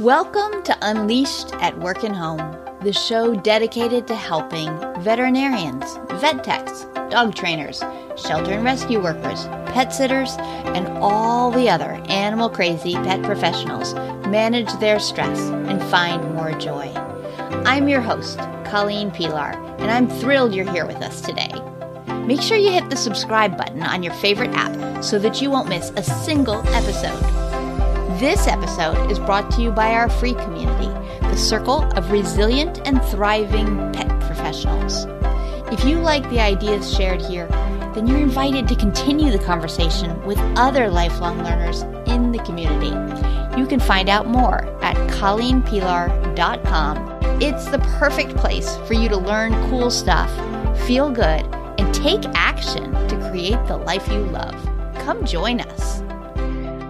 Welcome to Unleashed at Work and Home, the show dedicated to helping veterinarians, vet techs, dog trainers, shelter and rescue workers, pet sitters, and all the other animal crazy pet professionals manage their stress and find more joy. I'm your host, Colleen Pelar, and I'm thrilled you're here with us today. Make sure you hit the subscribe button on your favorite app so that you won't miss a single episode. This episode is brought to you by our free community, the Circle of Resilient and Thriving Pet Professionals. If you like the ideas shared here, then you're invited to continue the conversation with other lifelong learners in the community. You can find out more at colleenpelar.com. It's the perfect place for you to learn cool stuff, feel good, and take action to create the life you love. Come join us.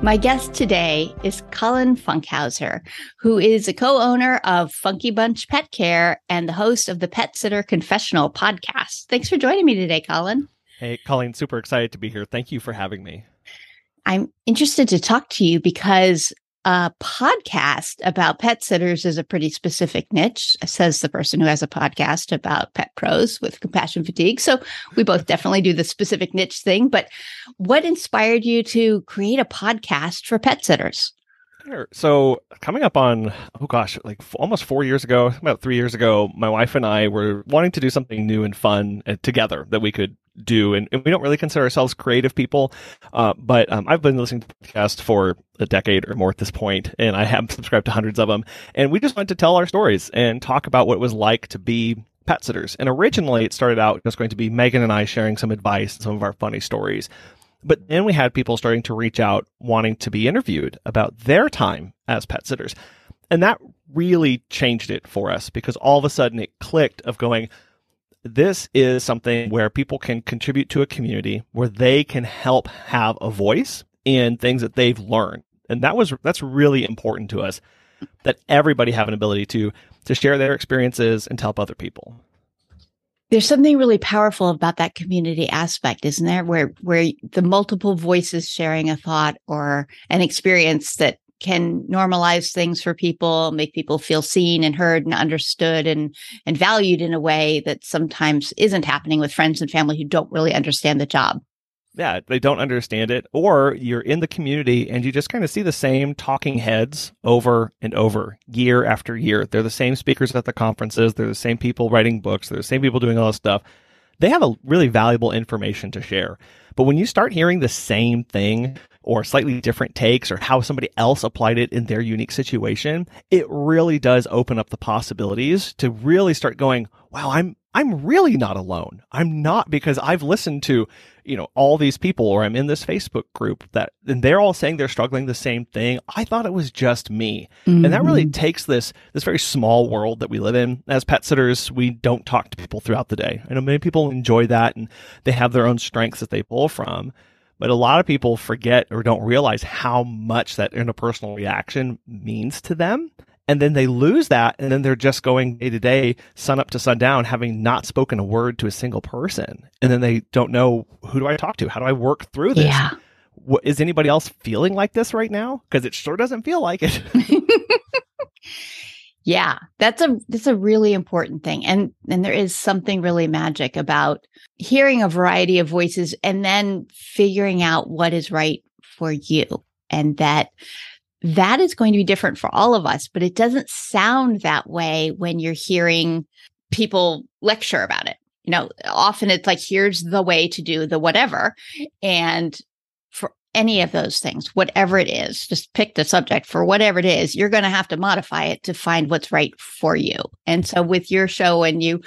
My guest today is Colin Funkhouser, who is a co owner of Funky Bunch Pet Care and the host of the Pet Sitter Confessional podcast. Thanks for joining me today, Colin. Hey, Colleen, super excited to be here. Thank you for having me. I'm interested to talk to you because a podcast about pet sitters is a pretty specific niche, says the person who has a podcast about pet pros with compassion fatigue. So we both definitely do the specific niche thing. But what inspired you to create a podcast for pet sitters? So coming up on oh gosh, like f- almost four years ago, about three years ago, my wife and I were wanting to do something new and fun uh, together that we could do, and, and, we don't really consider ourselves creative people. Uh, but um, I've been listening to podcasts for a decade or more at this point, and I have subscribed to hundreds of them. And we just wanted to tell our stories and talk about what it was like to be pet sitters. And originally, it started out just going to be Megan and I sharing some advice and some of our funny stories. But then we had people starting to reach out wanting to be interviewed about their time as pet sitters. And that really changed it for us because all of a sudden it clicked of going, this is something where people can contribute to a community where they can help have a voice in things that they've learned. And that was that's really important to us that everybody have an ability to to share their experiences and to help other people there's something really powerful about that community aspect isn't there where where the multiple voices sharing a thought or an experience that can normalize things for people make people feel seen and heard and understood and and valued in a way that sometimes isn't happening with friends and family who don't really understand the job yeah, they don't understand it, or you're in the community and you just kind of see the same talking heads over and over year after year. They're the same speakers at the conferences, they're the same people writing books, they're the same people doing all this stuff. They have a really valuable information to share. But when you start hearing the same thing or slightly different takes or how somebody else applied it in their unique situation, it really does open up the possibilities to really start going, wow, I'm I'm really not alone. I'm not because I've listened to, you know, all these people or I'm in this Facebook group that and they're all saying they're struggling the same thing. I thought it was just me. Mm-hmm. And that really mm-hmm. takes this this very small world that we live in. As pet sitters, we don't talk to people throughout the day. I know many people enjoy that and they have their own strengths that they pull from. But a lot of people forget or don't realize how much that interpersonal reaction means to them. And then they lose that and then they're just going day to day sun up to sundown having not spoken a word to a single person. And then they don't know who do i talk to? How do i work through this? Yeah. what, is anybody else feeling like this right now? Because it sure doesn't feel like it yeah that's a that's a really important thing and and there is something really magic about hearing a variety of voices and then figuring out what is right for you and that that is going to be different for all of us, but it doesn't sound that way when you're hearing people lecture about it. You know, often it's like, here's the way to do the whatever. And any of those things, whatever it is, just pick the subject for whatever it is, you're going to have to modify it to find what's right for you. And so with your show and you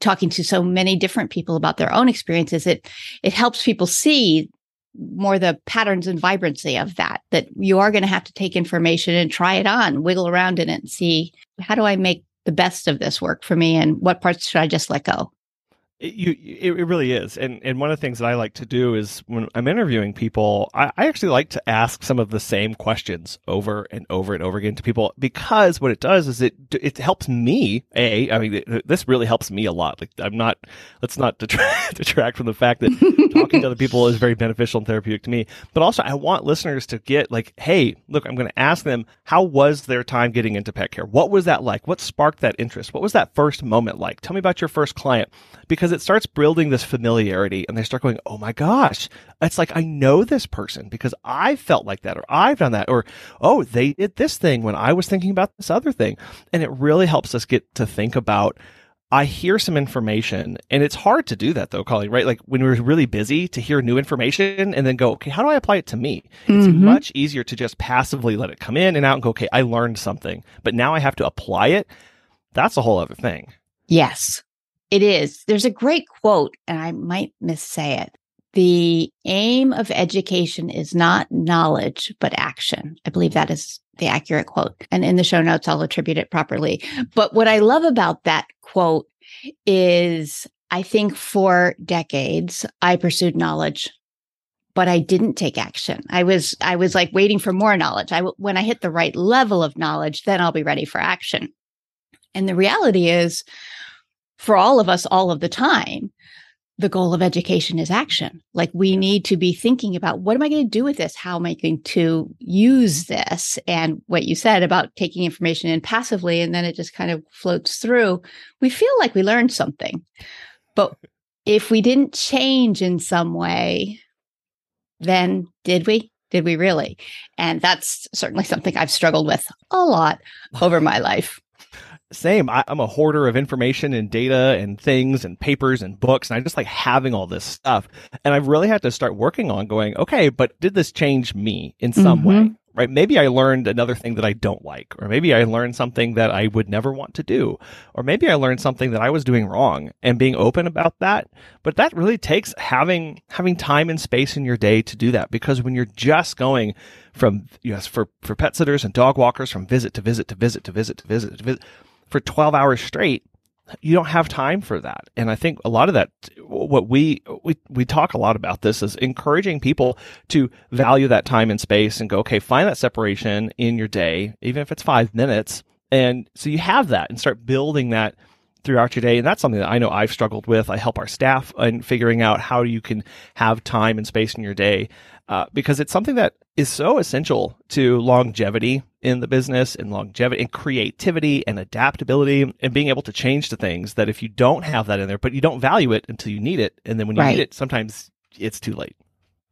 talking to so many different people about their own experiences, it, it helps people see more the patterns and vibrancy of that that you are going to have to take information and try it on wiggle around in it and see how do i make the best of this work for me and what parts should i just let go It, you, it, it really is, and and one of the things that I like to do is when I'm interviewing people, I, I actually like to ask some of the same questions over and over and over again to people because what it does is it it helps me. A, I mean, it, this really helps me a lot. Like I'm not, let's not detract, detract from the fact that talking to other people is very beneficial and therapeutic to me, but also I want listeners to get like, hey, look, I'm going to ask them how was their time getting into pet care? What was that like? What sparked that interest? What was that first moment like? Tell me about your first client because it starts building this familiarity and they start going, Oh my gosh, it's like, I know this person because I felt like that or I've done that or, Oh, they did this thing when I was thinking about this other thing. And it really helps us get to think about, I hear some information and it's hard to do that though, Colleen, right? Like when we're really busy to hear new information and then go, okay, how do I apply it to me? Mm-hmm. It's much easier to just passively let it come in and out and go, okay, I learned something, but now I have to apply it. That's a whole other thing. Yes. It is. There's a great quote, and I might missay it. The aim of education is not knowledge, but action. I believe that is the accurate quote. And in the show notes, I'll attribute it properly. But what I love about that quote is I think for decades, I pursued knowledge but I didn't take action. I was I was like waiting for more knowledge. I when I hit the right level of knowledge, then I'll be ready for action. And the reality is for all of us all of the time, the goal of education is action. Like we need to be thinking about what am I going to do with this? How am I going to use this? And what you said about taking information in passively and then it just kind of floats through. We feel like we learned something. But if we didn't change in some way, then did we? Did we really? And that's certainly something I've struggled with a lot over my life same. I, am a hoarder of information and data and things and papers and books, and I just like having all this stuff. And I've really had to start working on going, okay, but did this change me in some mm-hmm. way? Right? Maybe I learned another thing that I don't like, or maybe I learned something that I would never want to do, or maybe I learned something that I was doing wrong and being open about that. But that really takes having having time and space in your day to do that because when you're just going from yes for for pet sitters and dog walkers from visit to visit to visit to visit to visit to visit for 12 hours straight, you don't have time for that. And I think a lot of that, what we, we, we talk a lot about this is encouraging people to value that time and space and go, okay, find that separation in your day, even if it's five minutes. And so you have that and start building that throughout your day. And that's something that I know I've struggled with. I help our staff in figuring out how you can have time and space in your day uh, because it's something that is so essential to longevity in the business and longevity and creativity and adaptability and being able to change to things that if you don't have that in there, but you don't value it until you need it. And then when you right. need it, sometimes it's too late.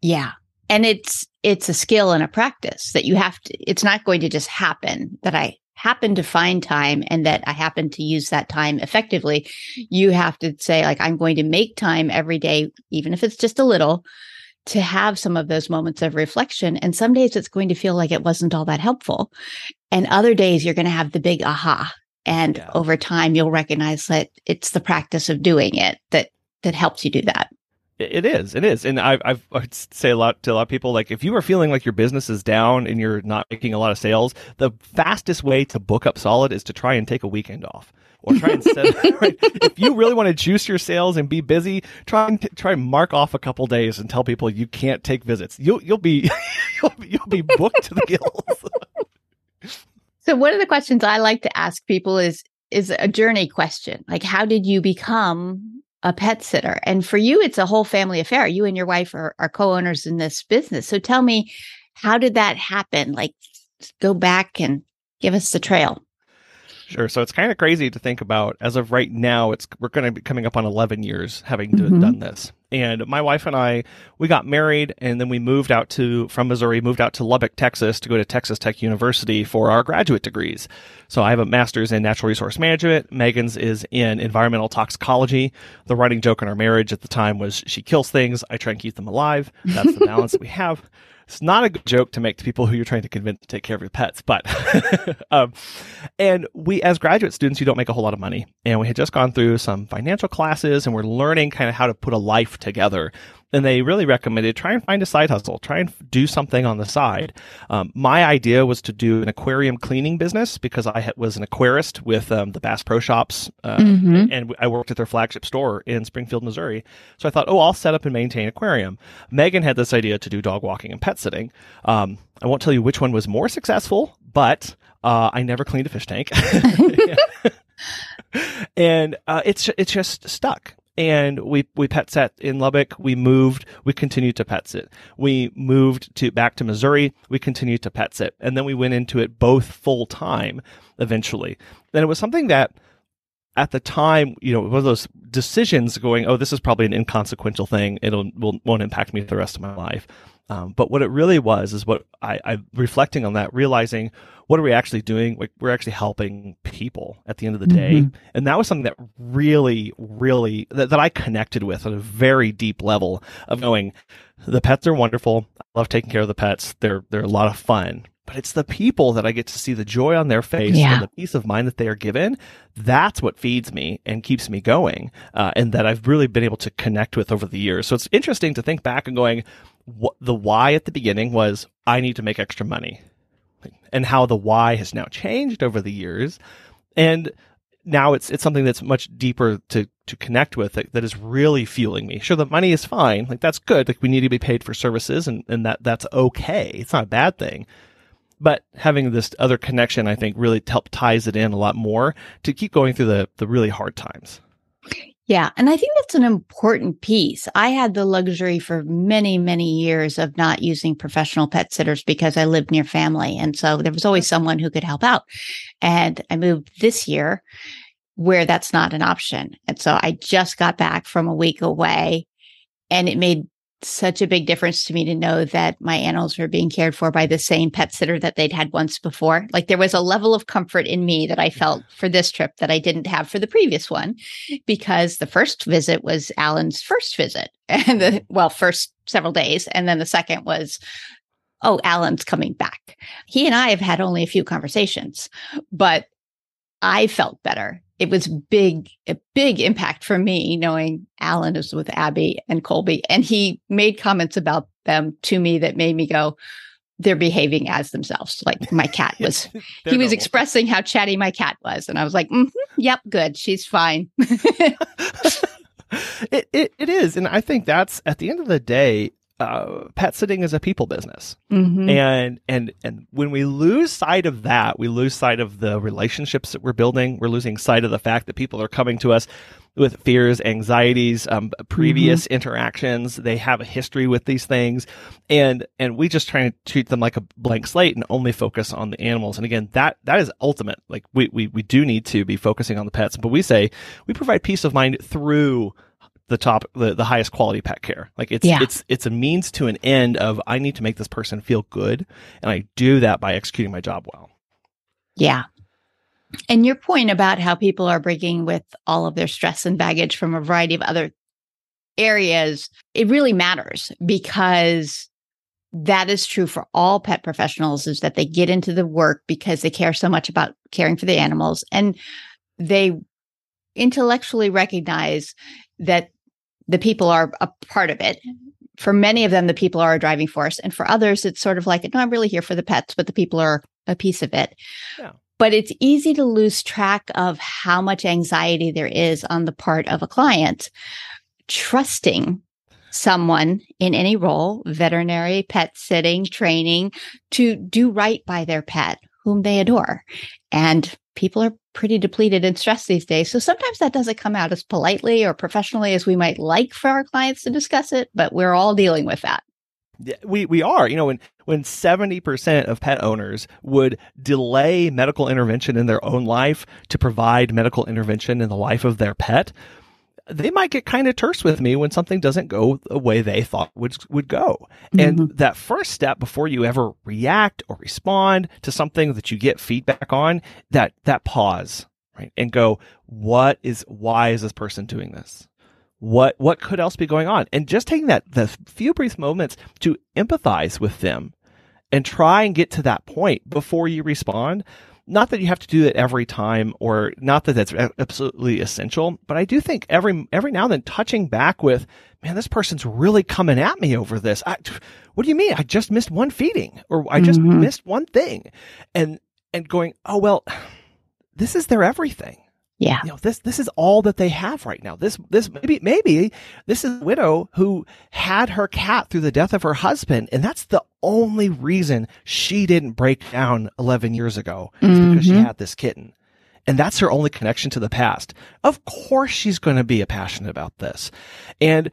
Yeah. And it's, it's a skill and a practice that you have to, it's not going to just happen that I happen to find time and that I happen to use that time effectively. You have to say, like, I'm going to make time every day, even if it's just a little, to have some of those moments of reflection. And some days it's going to feel like it wasn't all that helpful. And other days you're going to have the big aha. And yeah. over time, you'll recognize that it's the practice of doing it that, that helps you do that. It is. It is. And I, I've, I say a lot to a lot of people, like if you are feeling like your business is down and you're not making a lot of sales, the fastest way to book up solid is to try and take a weekend off or try and set right? if you really want to juice your sales and be busy try and try and mark off a couple days and tell people you can't take visits. You'll you'll be you'll, you'll be booked to the gills. So one of the questions i like to ask people is is a journey question. Like how did you become a pet sitter? And for you it's a whole family affair. You and your wife are, are co-owners in this business. So tell me how did that happen? Like go back and give us the trail Sure. So it's kind of crazy to think about. As of right now, it's we're going to be coming up on 11 years having mm-hmm. done this. And my wife and I, we got married, and then we moved out to from Missouri, moved out to Lubbock, Texas, to go to Texas Tech University for our graduate degrees. So I have a master's in natural resource management. Megan's is in environmental toxicology. The running joke in our marriage at the time was she kills things. I try and keep them alive. That's the balance that we have. It's not a good joke to make to people who you're trying to convince to take care of your pets, but um, and we as graduate students, you don't make a whole lot of money, and we had just gone through some financial classes, and we're learning kind of how to put a life together. And they really recommended try and find a side hustle, try and do something on the side. Um, my idea was to do an aquarium cleaning business because I was an aquarist with um, the Bass Pro Shops, uh, mm-hmm. and I worked at their flagship store in Springfield, Missouri. So I thought, oh, I'll set up and maintain aquarium. Megan had this idea to do dog walking and pet sitting. Um, I won't tell you which one was more successful, but uh, I never cleaned a fish tank. and uh, it's it's just stuck and we we pet sat in Lubbock. We moved. We continued to pet sit. We moved to back to Missouri. We continued to pet sit, and then we went into it both full time eventually. And it was something that at the time, you know, one of those decisions going, oh, this is probably an inconsequential thing. It'll will, won't impact me the rest of my life. Um, but what it really was is what I, I reflecting on that, realizing what are we actually doing? Like we're actually helping people at the end of the day, mm-hmm. and that was something that really, really that, that I connected with at a very deep level of going. The pets are wonderful. I love taking care of the pets. They're they're a lot of fun but it's the people that I get to see the joy on their face yeah. and the peace of mind that they are given. That's what feeds me and keeps me going, uh, and that I've really been able to connect with over the years. So it's interesting to think back and going, what the why at the beginning was I need to make extra money, and how the why has now changed over the years, and now it's it's something that's much deeper to to connect with that, that is really fueling me. Sure, the money is fine, like that's good. Like we need to be paid for services, and and that that's okay. It's not a bad thing. But having this other connection, I think, really help ties it in a lot more to keep going through the the really hard times. Yeah. And I think that's an important piece. I had the luxury for many, many years of not using professional pet sitters because I lived near family. And so there was always mm-hmm. someone who could help out. And I moved this year where that's not an option. And so I just got back from a week away and it made such a big difference to me to know that my animals were being cared for by the same pet sitter that they'd had once before. Like there was a level of comfort in me that I felt for this trip that I didn't have for the previous one because the first visit was Alan's first visit and the, mm-hmm. well, first several days. And then the second was, oh, Alan's coming back. He and I have had only a few conversations, but I felt better it was big, a big impact for me knowing Alan is with Abby and Colby. And he made comments about them to me that made me go, they're behaving as themselves. Like my cat was, he was normal. expressing how chatty my cat was. And I was like, mm-hmm, yep, good. She's fine. it, it, it is. And I think that's at the end of the day, uh, pet sitting is a people business, mm-hmm. and and and when we lose sight of that, we lose sight of the relationships that we're building. We're losing sight of the fact that people are coming to us with fears, anxieties, um, previous mm-hmm. interactions. They have a history with these things, and and we just try to treat them like a blank slate and only focus on the animals. And again, that that is ultimate. Like we we we do need to be focusing on the pets, but we say we provide peace of mind through the top the, the highest quality pet care. Like it's yeah. it's it's a means to an end of i need to make this person feel good and i do that by executing my job well. Yeah. And your point about how people are bringing with all of their stress and baggage from a variety of other areas it really matters because that is true for all pet professionals is that they get into the work because they care so much about caring for the animals and they intellectually recognize that the people are a part of it. For many of them, the people are a driving force. And for others, it's sort of like, no, I'm really here for the pets, but the people are a piece of it. Yeah. But it's easy to lose track of how much anxiety there is on the part of a client trusting someone in any role, veterinary, pet sitting, training, to do right by their pet, whom they adore. And people are pretty depleted and stressed these days. So sometimes that doesn't come out as politely or professionally as we might like for our clients to discuss it, but we're all dealing with that. We we are. You know, when when 70% of pet owners would delay medical intervention in their own life to provide medical intervention in the life of their pet, they might get kind of terse with me when something doesn't go the way they thought would would go. Mm-hmm. And that first step before you ever react or respond to something that you get feedback on, that that pause, right? And go, what is why is this person doing this? What what could else be going on? And just taking that the few brief moments to empathize with them and try and get to that point before you respond not that you have to do it every time or not that that's absolutely essential, but I do think every every now and then touching back with, man, this person's really coming at me over this. I, what do you mean? I just missed one feeding or I just mm-hmm. missed one thing. And and going, "Oh, well, this is their everything." Yeah. You know, this this is all that they have right now. This this maybe maybe this is a widow who had her cat through the death of her husband, and that's the only reason she didn't break down 11 years ago. Mm-hmm. because she had this kitten. And that's her only connection to the past. Of course she's going to be passionate about this. And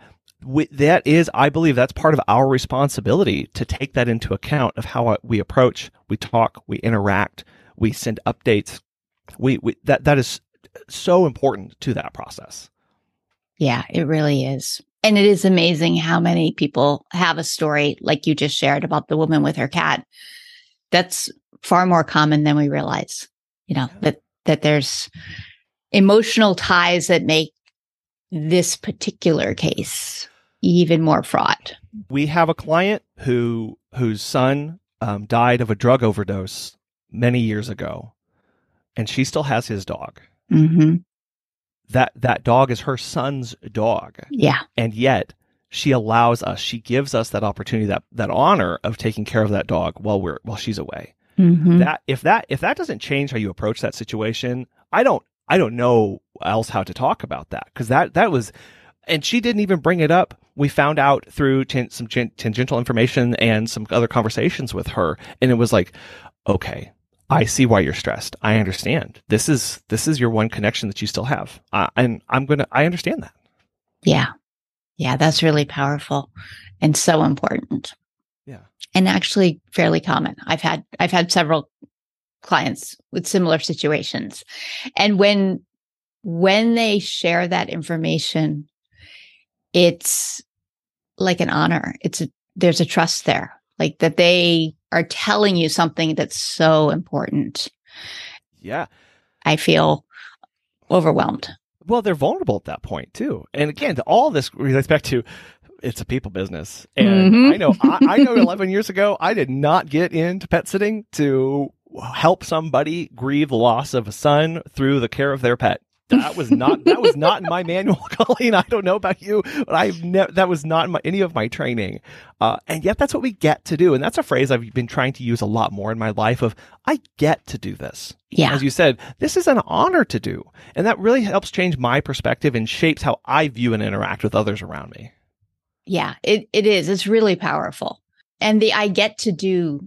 that is, I believe that's part of our responsibility to take that into account of how we approach, we talk, we interact, we send updates. We, we that that is so important to that process. Yeah, it really is. And it is amazing how many people have a story like you just shared about the woman with her cat. That's far more common than we realize. You know, that that there's emotional ties that make this particular case even more fraught. We have a client who whose son um, died of a drug overdose many years ago, and she still has his dog. Mm-hmm. That that dog is her son's dog. Yeah. And yet she allows us, she gives us that opportunity, that that honor of taking care of that dog while we're while she's away. Mm-hmm. That if that if that doesn't change how you approach that situation, I don't I don't know else how to talk about that because that that was, and she didn't even bring it up. We found out through t- some t- tangential information and some other conversations with her, and it was like, okay, I see why you're stressed. I understand. This is this is your one connection that you still have, uh, and I'm gonna. I understand that. Yeah, yeah, that's really powerful and so important. Yeah, and actually fairly common. I've had I've had several clients with similar situations, and when when they share that information, it's like an honor. It's a, there's a trust there, like that they are telling you something that's so important. Yeah. I feel overwhelmed. Well, they're vulnerable at that point too. And again, all this relates back to it's a people business. And mm-hmm. I know, I, I know 11 years ago, I did not get into pet sitting to help somebody grieve the loss of a son through the care of their pet that was not that was not in my manual, Colleen. I don't know about you, but I've never that was not my, any of my training. Uh, and yet that's what we get to do, and that's a phrase I've been trying to use a lot more in my life. Of I get to do this. Yeah, as you said, this is an honor to do, and that really helps change my perspective and shapes how I view and interact with others around me. Yeah, it it is. It's really powerful, and the I get to do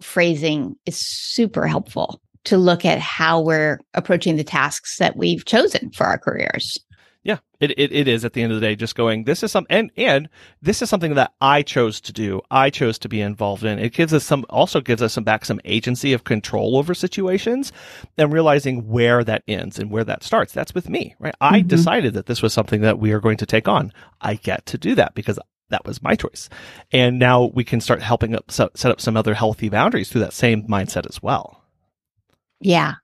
phrasing is super helpful to look at how we're approaching the tasks that we've chosen for our careers. Yeah, it, it, it is at the end of the day just going, this is some, and, and this is something that I chose to do. I chose to be involved in. It gives us some, also gives us some back some agency of control over situations and realizing where that ends and where that starts. That's with me, right? Mm-hmm. I decided that this was something that we are going to take on. I get to do that because that was my choice. And now we can start helping up, set up some other healthy boundaries through that same mindset as well. Yeah.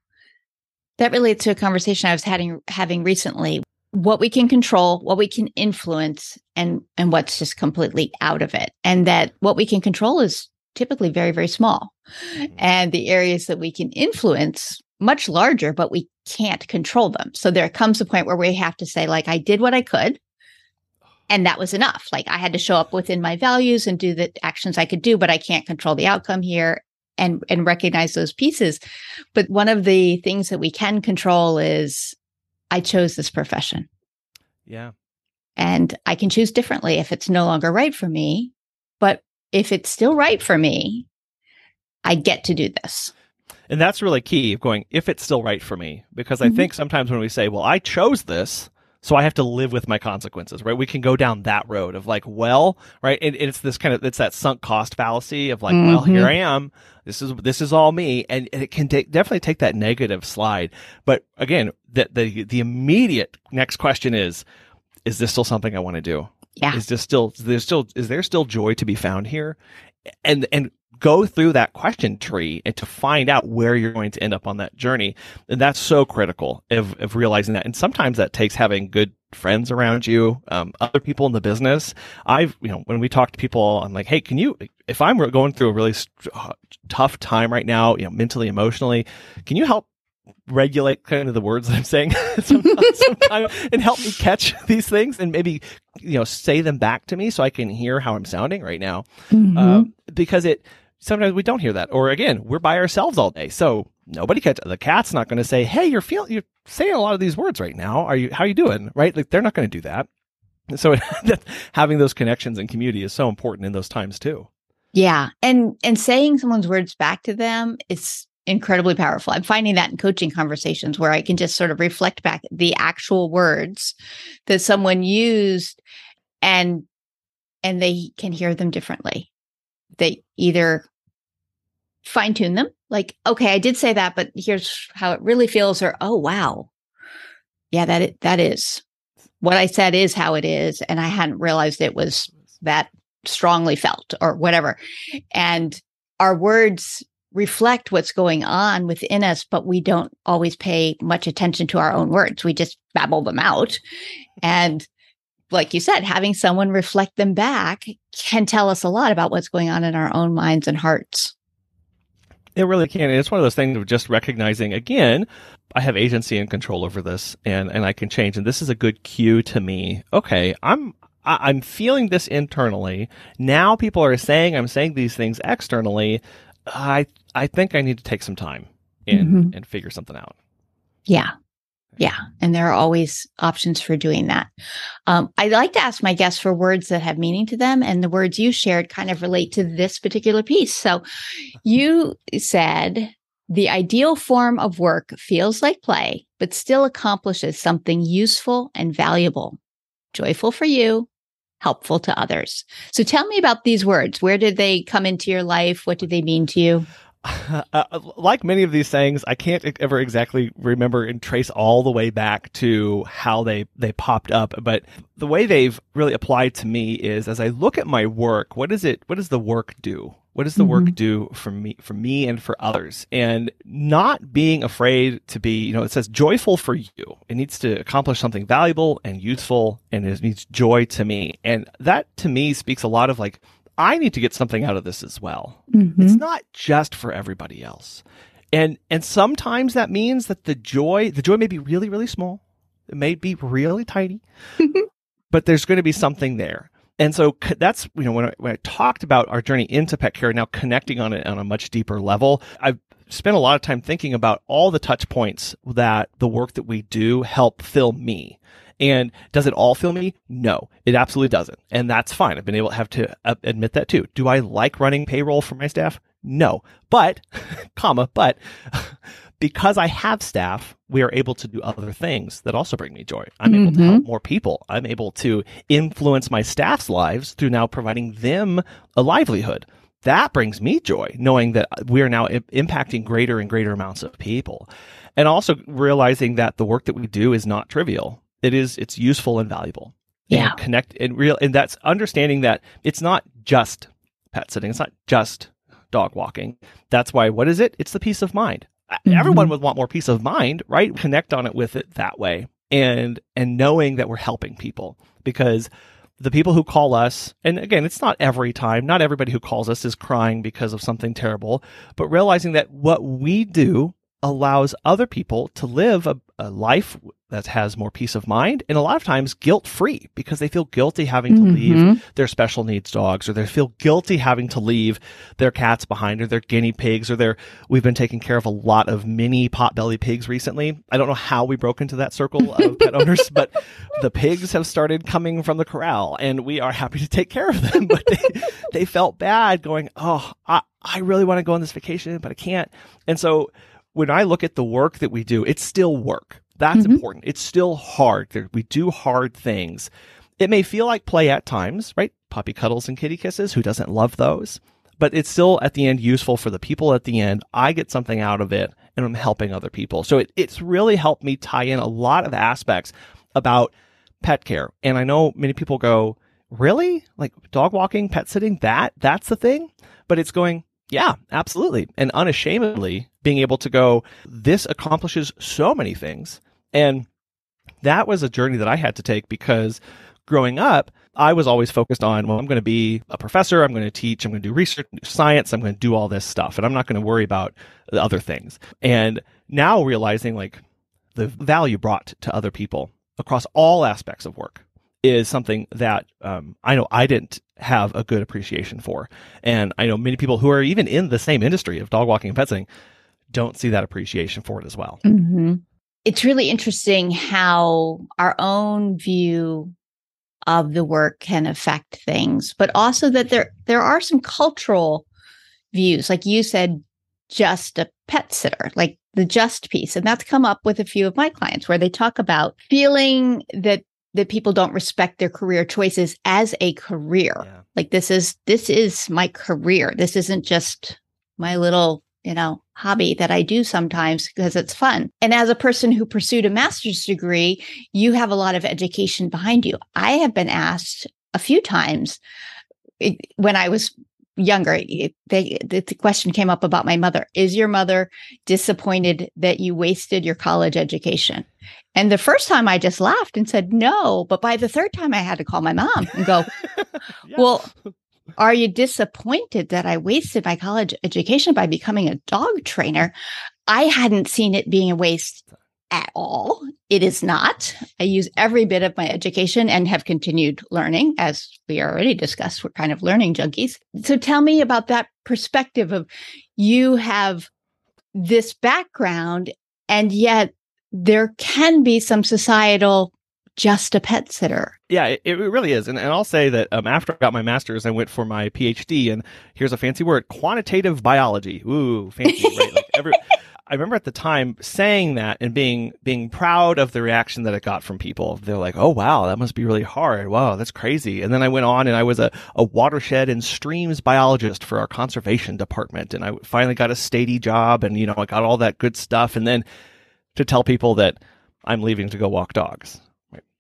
That relates to a conversation I was having having recently. What we can control, what we can influence, and and what's just completely out of it. And that what we can control is typically very, very small. Mm-hmm. And the areas that we can influence much larger, but we can't control them. So there comes a point where we have to say, like, I did what I could. And that was enough. Like I had to show up within my values and do the actions I could do, but I can't control the outcome here and and recognize those pieces. But one of the things that we can control is i chose this profession. Yeah. And i can choose differently if it's no longer right for me but if it's still right for me i get to do this. And that's really key of going if it's still right for me because i mm-hmm. think sometimes when we say well i chose this so I have to live with my consequences, right? We can go down that road of like, well, right, and, and it's this kind of it's that sunk cost fallacy of like, mm-hmm. well, here I am. This is this is all me, and, and it can take, definitely take that negative slide. But again, the the the immediate next question is, is this still something I want to do? Yeah. Is this still is there still is there still joy to be found here? And and go through that question tree and to find out where you're going to end up on that journey. And that's so critical of, of realizing that. And sometimes that takes having good friends around you, um, other people in the business. I've, you know, when we talk to people, I'm like, Hey, can you, if I'm going through a really st- uh, tough time right now, you know, mentally, emotionally, can you help regulate kind of the words that I'm saying sometimes, and help me catch these things and maybe you know say them back to me so I can hear how I'm sounding right now. Mm-hmm. Um, because it sometimes we don't hear that, or again we're by ourselves all day, so nobody catch the cat's not going to say, "Hey, you're feeling you're saying a lot of these words right now. Are you how are you doing?" Right? Like they're not going to do that. So having those connections and community is so important in those times too. Yeah, and and saying someone's words back to them is incredibly powerful. I'm finding that in coaching conversations where I can just sort of reflect back the actual words that someone used and and they can hear them differently. They either fine tune them like okay, I did say that but here's how it really feels or oh wow. Yeah, that that is what I said is how it is and I hadn't realized it was that strongly felt or whatever. And our words reflect what's going on within us, but we don't always pay much attention to our own words. We just babble them out. And like you said, having someone reflect them back can tell us a lot about what's going on in our own minds and hearts. It really can. And it's one of those things of just recognizing again, I have agency and control over this and, and I can change. And this is a good cue to me. Okay, I'm I'm feeling this internally. Now people are saying I'm saying these things externally. I I think I need to take some time and mm-hmm. and figure something out. Yeah. Yeah. And there are always options for doing that. Um, I like to ask my guests for words that have meaning to them. And the words you shared kind of relate to this particular piece. So you said the ideal form of work feels like play, but still accomplishes something useful and valuable, joyful for you, helpful to others. So tell me about these words. Where did they come into your life? What do they mean to you? Uh, like many of these things, I can't ever exactly remember and trace all the way back to how they, they popped up. But the way they've really applied to me is as I look at my work, what is it, what does the work do? What does the mm-hmm. work do for me, for me and for others? And not being afraid to be, you know, it says joyful for you. It needs to accomplish something valuable and useful and it needs joy to me. And that to me speaks a lot of like, I need to get something out of this as well. Mm-hmm. It's not just for everybody else. And and sometimes that means that the joy, the joy may be really really small. It may be really tiny. but there's going to be something there. And so that's you know when I, when I talked about our journey into pet care now connecting on it on a much deeper level, I've spent a lot of time thinking about all the touch points that the work that we do help fill me. And does it all fill me? No, it absolutely doesn't. And that's fine. I've been able to have to uh, admit that too. Do I like running payroll for my staff? No, but, comma, but because I have staff, we are able to do other things that also bring me joy. I'm mm-hmm. able to help mm-hmm. more people. I'm able to influence my staff's lives through now providing them a livelihood. That brings me joy, knowing that we are now I- impacting greater and greater amounts of people. And also realizing that the work that we do is not trivial it is it's useful and valuable. Yeah. And connect and real and that's understanding that it's not just pet sitting, it's not just dog walking. That's why what is it? It's the peace of mind. Mm-hmm. Everyone would want more peace of mind, right? Connect on it with it that way. And and knowing that we're helping people because the people who call us, and again, it's not every time, not everybody who calls us is crying because of something terrible, but realizing that what we do allows other people to live a, a, life that has more peace of mind and a lot of times guilt free because they feel guilty having to mm-hmm. leave their special needs dogs or they feel guilty having to leave their cats behind or their guinea pigs or their we've been taking care of a lot of mini potbelly pigs recently i don't know how we broke into that circle of pet owners but the pigs have started coming from the corral and we are happy to take care of them but they, they felt bad going oh i, I really want to go on this vacation but i can't and so when I look at the work that we do, it's still work. That's mm-hmm. important. It's still hard. We do hard things. It may feel like play at times, right? Puppy cuddles and kitty kisses. Who doesn't love those? But it's still at the end useful for the people at the end. I get something out of it and I'm helping other people. So it, it's really helped me tie in a lot of aspects about pet care. And I know many people go, really? Like dog walking, pet sitting, that, that's the thing? But it's going, Yeah, absolutely. And unashamedly being able to go, this accomplishes so many things. And that was a journey that I had to take because growing up, I was always focused on, well, I'm going to be a professor, I'm going to teach, I'm going to do research, science, I'm going to do all this stuff, and I'm not going to worry about the other things. And now realizing like the value brought to other people across all aspects of work is something that um, I know I didn't have a good appreciation for. And I know many people who are even in the same industry of dog walking and pet sitting don't see that appreciation for it as well. Mm-hmm. It's really interesting how our own view of the work can affect things, but also that there there are some cultural views, like you said, just a pet sitter, like the just piece, and that's come up with a few of my clients where they talk about feeling that that people don't respect their career choices as a career. Yeah. Like this is this is my career. This isn't just my little you know, hobby that I do sometimes because it's fun. And as a person who pursued a master's degree, you have a lot of education behind you. I have been asked a few times when I was younger, they, the question came up about my mother. Is your mother disappointed that you wasted your college education? And the first time I just laughed and said no. But by the third time, I had to call my mom and go, yeah. well, are you disappointed that I wasted my college education by becoming a dog trainer? I hadn't seen it being a waste at all. It is not. I use every bit of my education and have continued learning, as we already discussed. We're kind of learning junkies. So tell me about that perspective of you have this background, and yet there can be some societal just a pet sitter. Yeah, it, it really is. And, and I'll say that um, after I got my master's, I went for my PhD, and here's a fancy word quantitative biology. Ooh, fancy, right? Like every, I remember at the time saying that and being being proud of the reaction that it got from people. They're like, "Oh wow, that must be really hard. Wow, that's crazy." And then I went on and I was a, a watershed and streams biologist for our conservation department, and I finally got a statey job, and you know I got all that good stuff. And then to tell people that I'm leaving to go walk dogs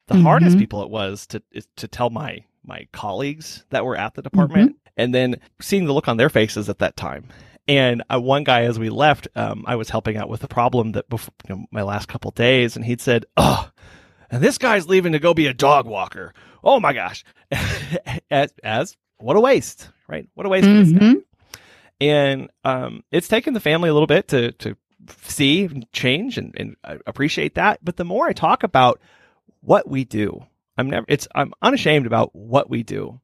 the mm-hmm. hardest people it was to to tell my my colleagues that were at the department, mm-hmm. and then seeing the look on their faces at that time. And uh, one guy, as we left, um, I was helping out with a problem that before you know, my last couple days, and he'd said, "Oh, and this guy's leaving to go be a dog walker. Oh my gosh!" as, as what a waste, right? What a waste mm-hmm. And um, it's taken the family a little bit to to see change and, and uh, appreciate that. But the more I talk about what we do. I'm never, it's, I'm unashamed about what we do.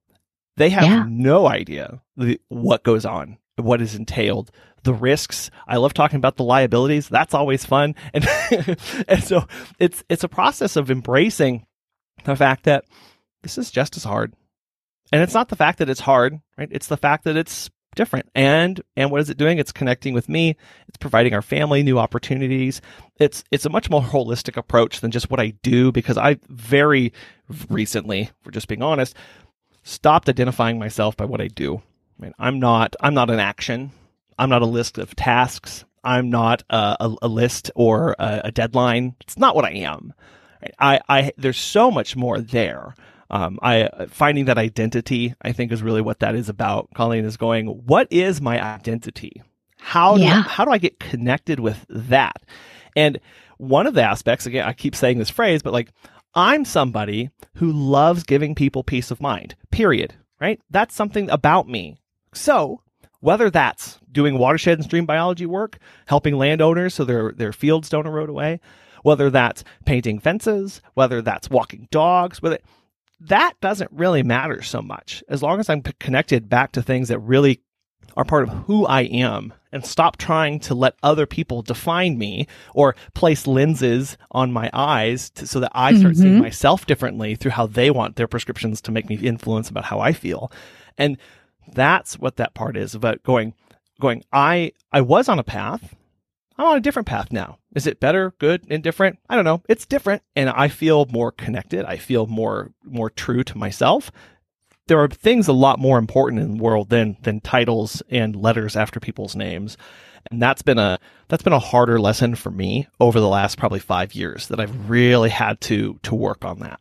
They have yeah. no idea the, what goes on, what is entailed, the risks. I love talking about the liabilities. That's always fun. And, and so it's, it's a process of embracing the fact that this is just as hard. And it's not the fact that it's hard, right? It's the fact that it's different. And and what is it doing? It's connecting with me. It's providing our family new opportunities. It's it's a much more holistic approach than just what I do because I very recently, for just being honest, stopped identifying myself by what I do. I mean, I'm not I'm not an action. I'm not a list of tasks. I'm not a, a, a list or a, a deadline. It's not what I am. I, I there's so much more there um, I finding that identity, I think, is really what that is about. Colleen is going, what is my identity? How do, how do I get connected with that? And one of the aspects, again, I keep saying this phrase, but like, I'm somebody who loves giving people peace of mind, period. Right? That's something about me. So whether that's doing watershed and stream biology work, helping landowners so their, their fields don't erode away, whether that's painting fences, whether that's walking dogs, whether that doesn't really matter so much as long as I'm connected back to things that really are part of who I am and stop trying to let other people define me or place lenses on my eyes to, so that I start mm-hmm. seeing myself differently through how they want their prescriptions to make me influence about how I feel. And that's what that part is about going, going, I, I was on a path I'm on a different path now. Is it better, good, indifferent? I don't know. It's different and I feel more connected. I feel more more true to myself. There are things a lot more important in the world than than titles and letters after people's names. And that's been a that's been a harder lesson for me over the last probably 5 years that I've really had to to work on that.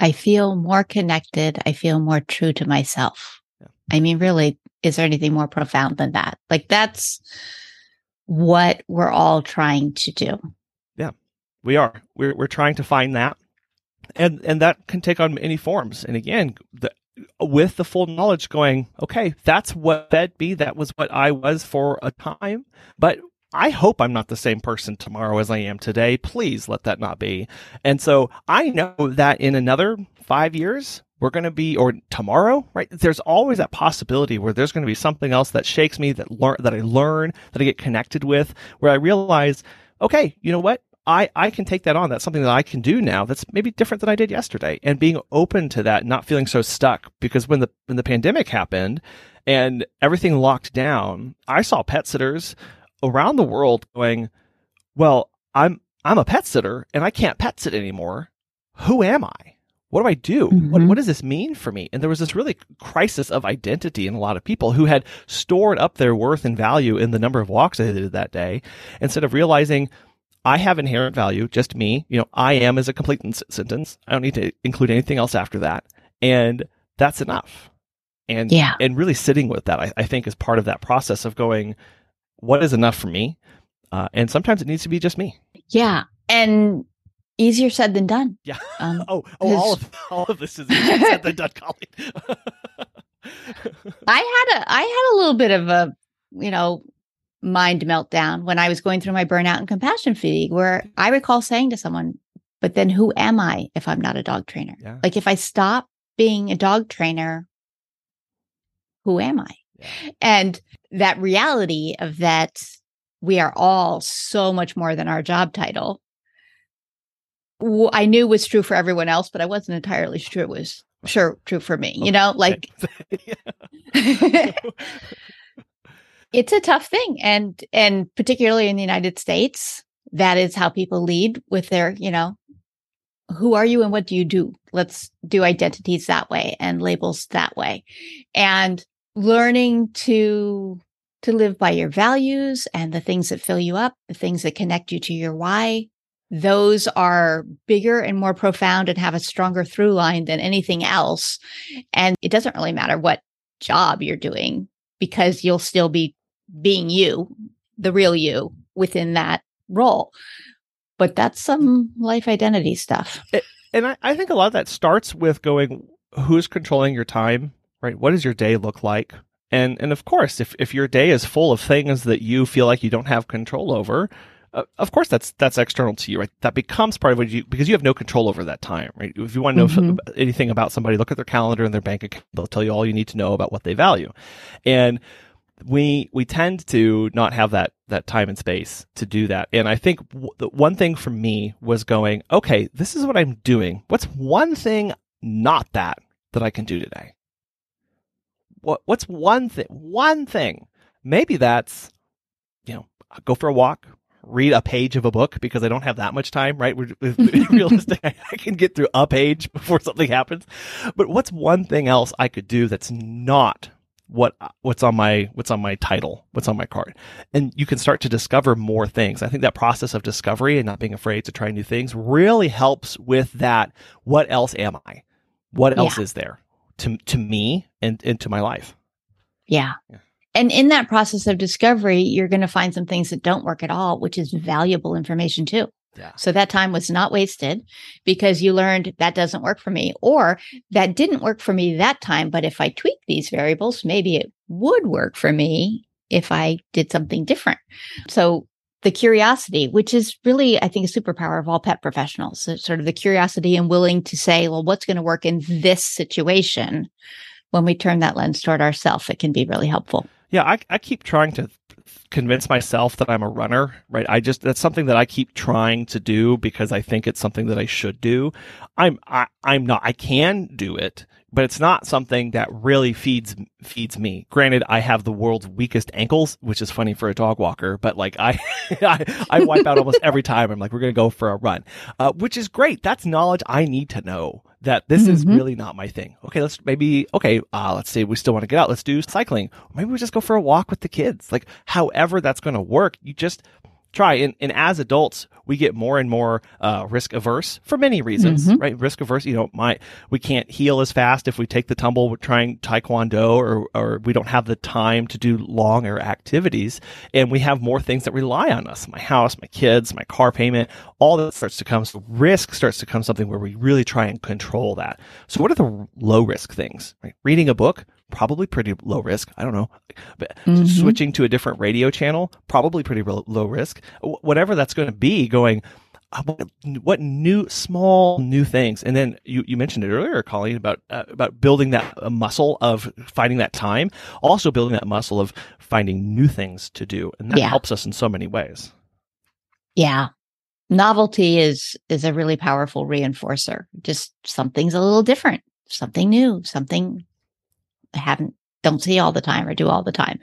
I feel more connected. I feel more true to myself. Yeah. I mean really is there anything more profound than that? Like that's what we're all trying to do. Yeah, we are. We're we're trying to find that, and and that can take on many forms. And again, the, with the full knowledge, going, okay, that's what fed me. That was what I was for a time, but I hope I'm not the same person tomorrow as I am today. Please let that not be. And so I know that in another five years, we're going to be, or tomorrow, right? There's always that possibility where there's going to be something else that shakes me, that learn, that I learn, that I get connected with, where I realize, okay, you know what? I, I can take that on. That's something that I can do now. That's maybe different than I did yesterday. And being open to that, not feeling so stuck. Because when the when the pandemic happened and everything locked down, I saw pet sitters around the world going, Well, I'm I'm a pet sitter and I can't pet sit anymore. Who am I? what do I do? Mm-hmm. What, what does this mean for me? And there was this really crisis of identity in a lot of people who had stored up their worth and value in the number of walks they did that day instead of realizing I have inherent value, just me. You know, I am is a complete sentence. I don't need to include anything else after that. And that's enough. And, yeah. and really sitting with that, I, I think is part of that process of going, what is enough for me? Uh, and sometimes it needs to be just me. Yeah. And easier said than done. Yeah. Um, oh, oh, all of all of this is easier said than done, Colleen. I had a I had a little bit of a you know mind meltdown when I was going through my burnout and compassion fatigue, where I recall saying to someone, "But then who am I if I'm not a dog trainer? Yeah. Like if I stop being a dog trainer, who am I?" Yeah. And that reality of that we are all so much more than our job title I knew was true for everyone else, but I wasn't entirely sure it was sure true for me. You know, like it's a tough thing, and and particularly in the United States, that is how people lead with their, you know, who are you and what do you do? Let's do identities that way and labels that way, and learning to to live by your values and the things that fill you up, the things that connect you to your why, those are bigger and more profound and have a stronger through line than anything else. And it doesn't really matter what job you're doing because you'll still be being you, the real you within that role. But that's some life identity stuff. And I, I think a lot of that starts with going, who's controlling your time, right? What does your day look like? And and of course, if, if your day is full of things that you feel like you don't have control over, uh, of course that's that's external to you right? That becomes part of what you because you have no control over that time right? If you want to know mm-hmm. f- anything about somebody look at their calendar and their bank account. They'll tell you all you need to know about what they value. And we we tend to not have that that time and space to do that. And i think w- the one thing for me was going okay this is what i'm doing. What's one thing not that that i can do today what what's one thing one thing maybe that's you know go for a walk read a page of a book because I don't have that much time, right? We're, realistic. I, I can get through a page before something happens. But what's one thing else I could do that's not what what's on my what's on my title, what's on my card, and you can start to discover more things. I think that process of discovery and not being afraid to try new things really helps with that. What else am I? What else yeah. is there to to me and, and to my life? Yeah. yeah. And in that process of discovery, you're going to find some things that don't work at all, which is valuable information too. Yeah. So that time was not wasted because you learned that doesn't work for me, or that didn't work for me that time. But if I tweak these variables, maybe it would work for me if I did something different. So the curiosity, which is really, I think, a superpower of all pet professionals, so sort of the curiosity and willing to say, well, what's going to work in this situation? When we turn that lens toward ourselves, it can be really helpful. Yeah, I, I keep trying to convince myself that I'm a runner, right? I just that's something that I keep trying to do because I think it's something that I should do. I'm I, I'm not. I can do it, but it's not something that really feeds feeds me. Granted, I have the world's weakest ankles, which is funny for a dog walker, but like I I, I wipe out almost every time. I'm like, we're gonna go for a run, uh, which is great. That's knowledge I need to know that this mm-hmm. is really not my thing. Okay, let's maybe okay, uh, let's say we still want to get out. Let's do cycling. Or maybe we just go for a walk with the kids. Like however that's going to work, you just try. And, and as adults, we get more and more uh, risk averse for many reasons, mm-hmm. right? Risk averse, you know, my we can't heal as fast if we take the tumble. We're trying taekwondo, or or we don't have the time to do longer activities, and we have more things that rely on us. My house, my kids, my car payment, all that starts to come. So risk starts to come something where we really try and control that. So what are the low risk things? Right? Reading a book, probably pretty low risk. I don't know. But mm-hmm. switching to a different radio channel, probably pretty low risk. Whatever that's going to be, going, uh, what new small new things and then you, you mentioned it earlier colleen about uh, about building that uh, muscle of finding that time also building that muscle of finding new things to do and that yeah. helps us in so many ways yeah novelty is is a really powerful reinforcer just something's a little different something new something haven't don't see all the time or do all the time.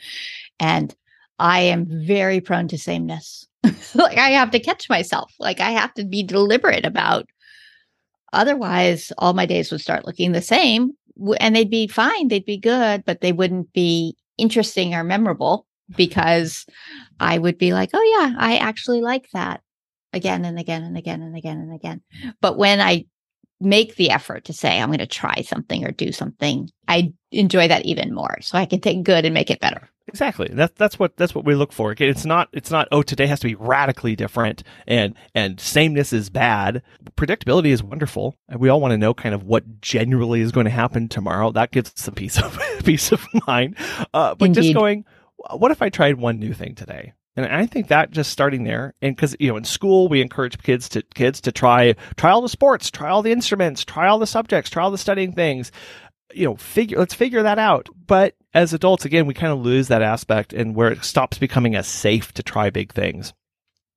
And I am very prone to sameness. like I have to catch myself. Like I have to be deliberate about otherwise all my days would start looking the same and they'd be fine, they'd be good, but they wouldn't be interesting or memorable because I would be like, "Oh yeah, I actually like that." again and again and again and again and again. But when I make the effort to say I'm going to try something or do something, I enjoy that even more. So I can take good and make it better. Exactly. That's that's what that's what we look for. It's not it's not oh today has to be radically different and and sameness is bad. Predictability is wonderful, and we all want to know kind of what generally is going to happen tomorrow. That gives us a peace of peace of mind. Uh, but Indeed. just going, what if I tried one new thing today? And I think that just starting there, and because you know, in school we encourage kids to kids to try try all the sports, try all the instruments, try all the subjects, try all the studying things. You know, figure let's figure that out. But as adults, again, we kind of lose that aspect, and where it stops becoming as safe to try big things.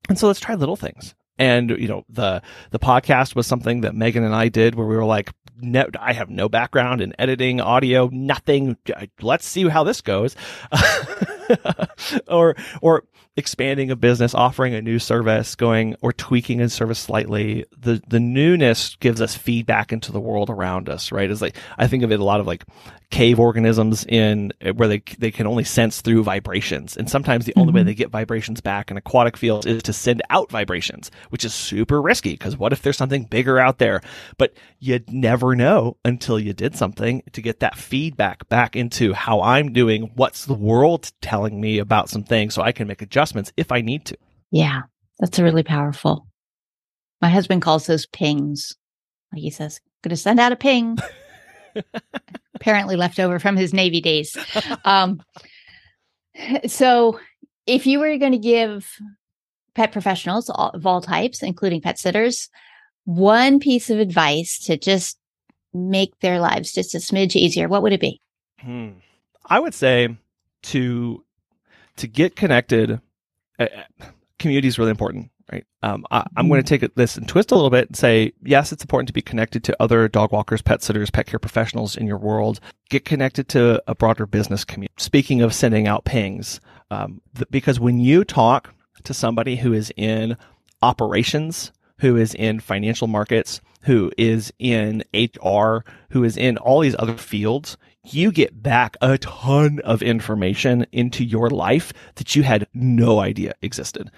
And so let's try little things. And you know, the the podcast was something that Megan and I did where we were like, no, I have no background in editing, audio, nothing. Let's see how this goes. or or expanding a business, offering a new service, going or tweaking a service slightly. The the newness gives us feedback into the world around us, right? It's like I think of it a lot of like cave organisms in where they they can only sense through vibrations, and sometimes the mm-hmm. only way mm-hmm. they get vibrations back in aquatic fields is to send out vibrations, which is super risky because what if there's something bigger out there? But you'd never know until you did something to get that feedback back into how I'm doing, what's the world telling me about some things, so I can make adjustments adjustments if I need to. Yeah, that's really powerful. My husband calls those pings. Like he says, going to send out a ping. Apparently left over from his Navy days. Um, so if you were going to give pet professionals of all types, including pet sitters, one piece of advice to just make their lives just a smidge easier, what would it be? Hmm. I would say to to get connected uh, community is really important, right? Um, I, am going to take this and twist a little bit and say, yes, it's important to be connected to other dog walkers, pet sitters, pet care professionals in your world. Get connected to a broader business community. Speaking of sending out pings, um, th- because when you talk to somebody who is in operations, who is in financial markets, who is in HR, who is in all these other fields, you get back a ton of information into your life that you had no idea existed.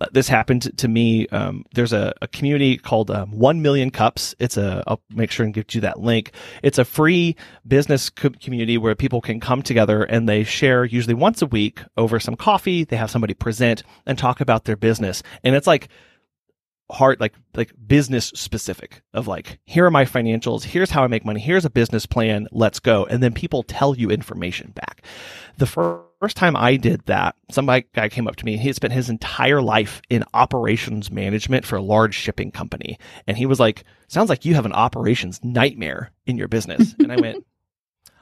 Uh, this happened to me. Um, there's a, a, community called um, One Million Cups. It's a. I'll make sure and give you that link. It's a free business co- community where people can come together and they share usually once a week over some coffee. They have somebody present and talk about their business, and it's like hard like like business specific of like here are my financials here's how i make money here's a business plan let's go and then people tell you information back the first time i did that some guy came up to me he had spent his entire life in operations management for a large shipping company and he was like sounds like you have an operations nightmare in your business and i went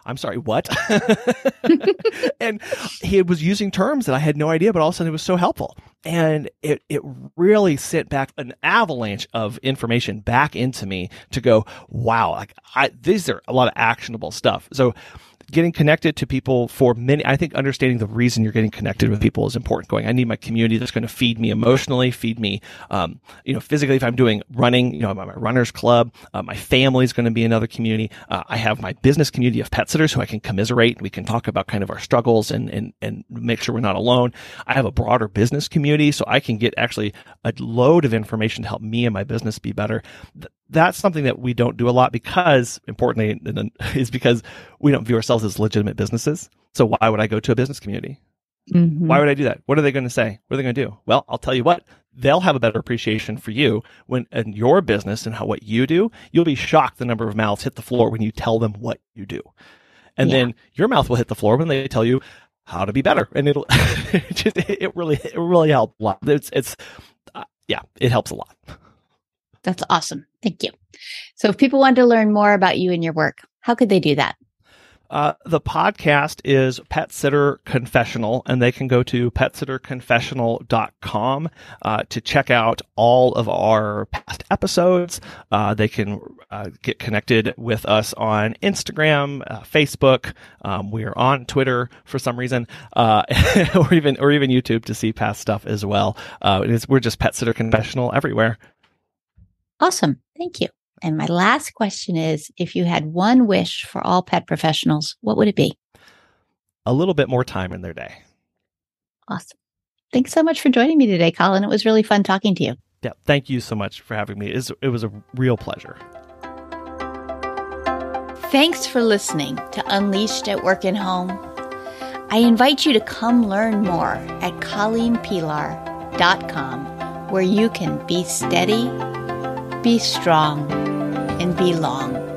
I'm sorry, what? and he was using terms that I had no idea, but all of a sudden it was so helpful. And it, it really sent back an avalanche of information back into me to go, wow, like I, these are a lot of actionable stuff. So getting connected to people for many, I think understanding the reason you're getting connected with people is important. Going, I need my community that's going to feed me emotionally, feed me, um, you know, physically. If I'm doing running, you know, my, my runners club, uh, my family is going to be another community. Uh, I have my business community of pet sitters who I can commiserate. We can talk about kind of our struggles and, and, and make sure we're not alone. I have a broader business community community so I can get actually a load of information to help me and my business be better. That's something that we don't do a lot because, importantly, is because we don't view ourselves as legitimate businesses. So why would I go to a business community? Mm-hmm. Why would I do that? What are they going to say? What are they going to do? Well, I'll tell you what, they'll have a better appreciation for you when in your business and how what you do. You'll be shocked the number of mouths hit the floor when you tell them what you do. And yeah. then your mouth will hit the floor when they tell you how to be better. And it'll it, just, it really it really helps a lot. It's it's uh, yeah, it helps a lot. That's awesome. Thank you. So if people want to learn more about you and your work, how could they do that? Uh, the podcast is Pet Sitter Confessional, and they can go to petsitterconfessional.com uh, to check out all of our past episodes. Uh, they can uh, get connected with us on Instagram, uh, Facebook. Um, we are on Twitter for some reason, uh, or even or even YouTube to see past stuff as well. we're just Pet Sitter Confessional everywhere. Awesome. Thank you. And my last question is if you had one wish for all pet professionals, what would it be? A little bit more time in their day. Awesome. Thanks so much for joining me today, Colin. It was really fun talking to you. Yeah, thank you so much for having me. It was a real pleasure. Thanks for listening to Unleashed at Work and Home. I invite you to come learn more at colleenpelar.com, where you can be steady, be strong, and belong.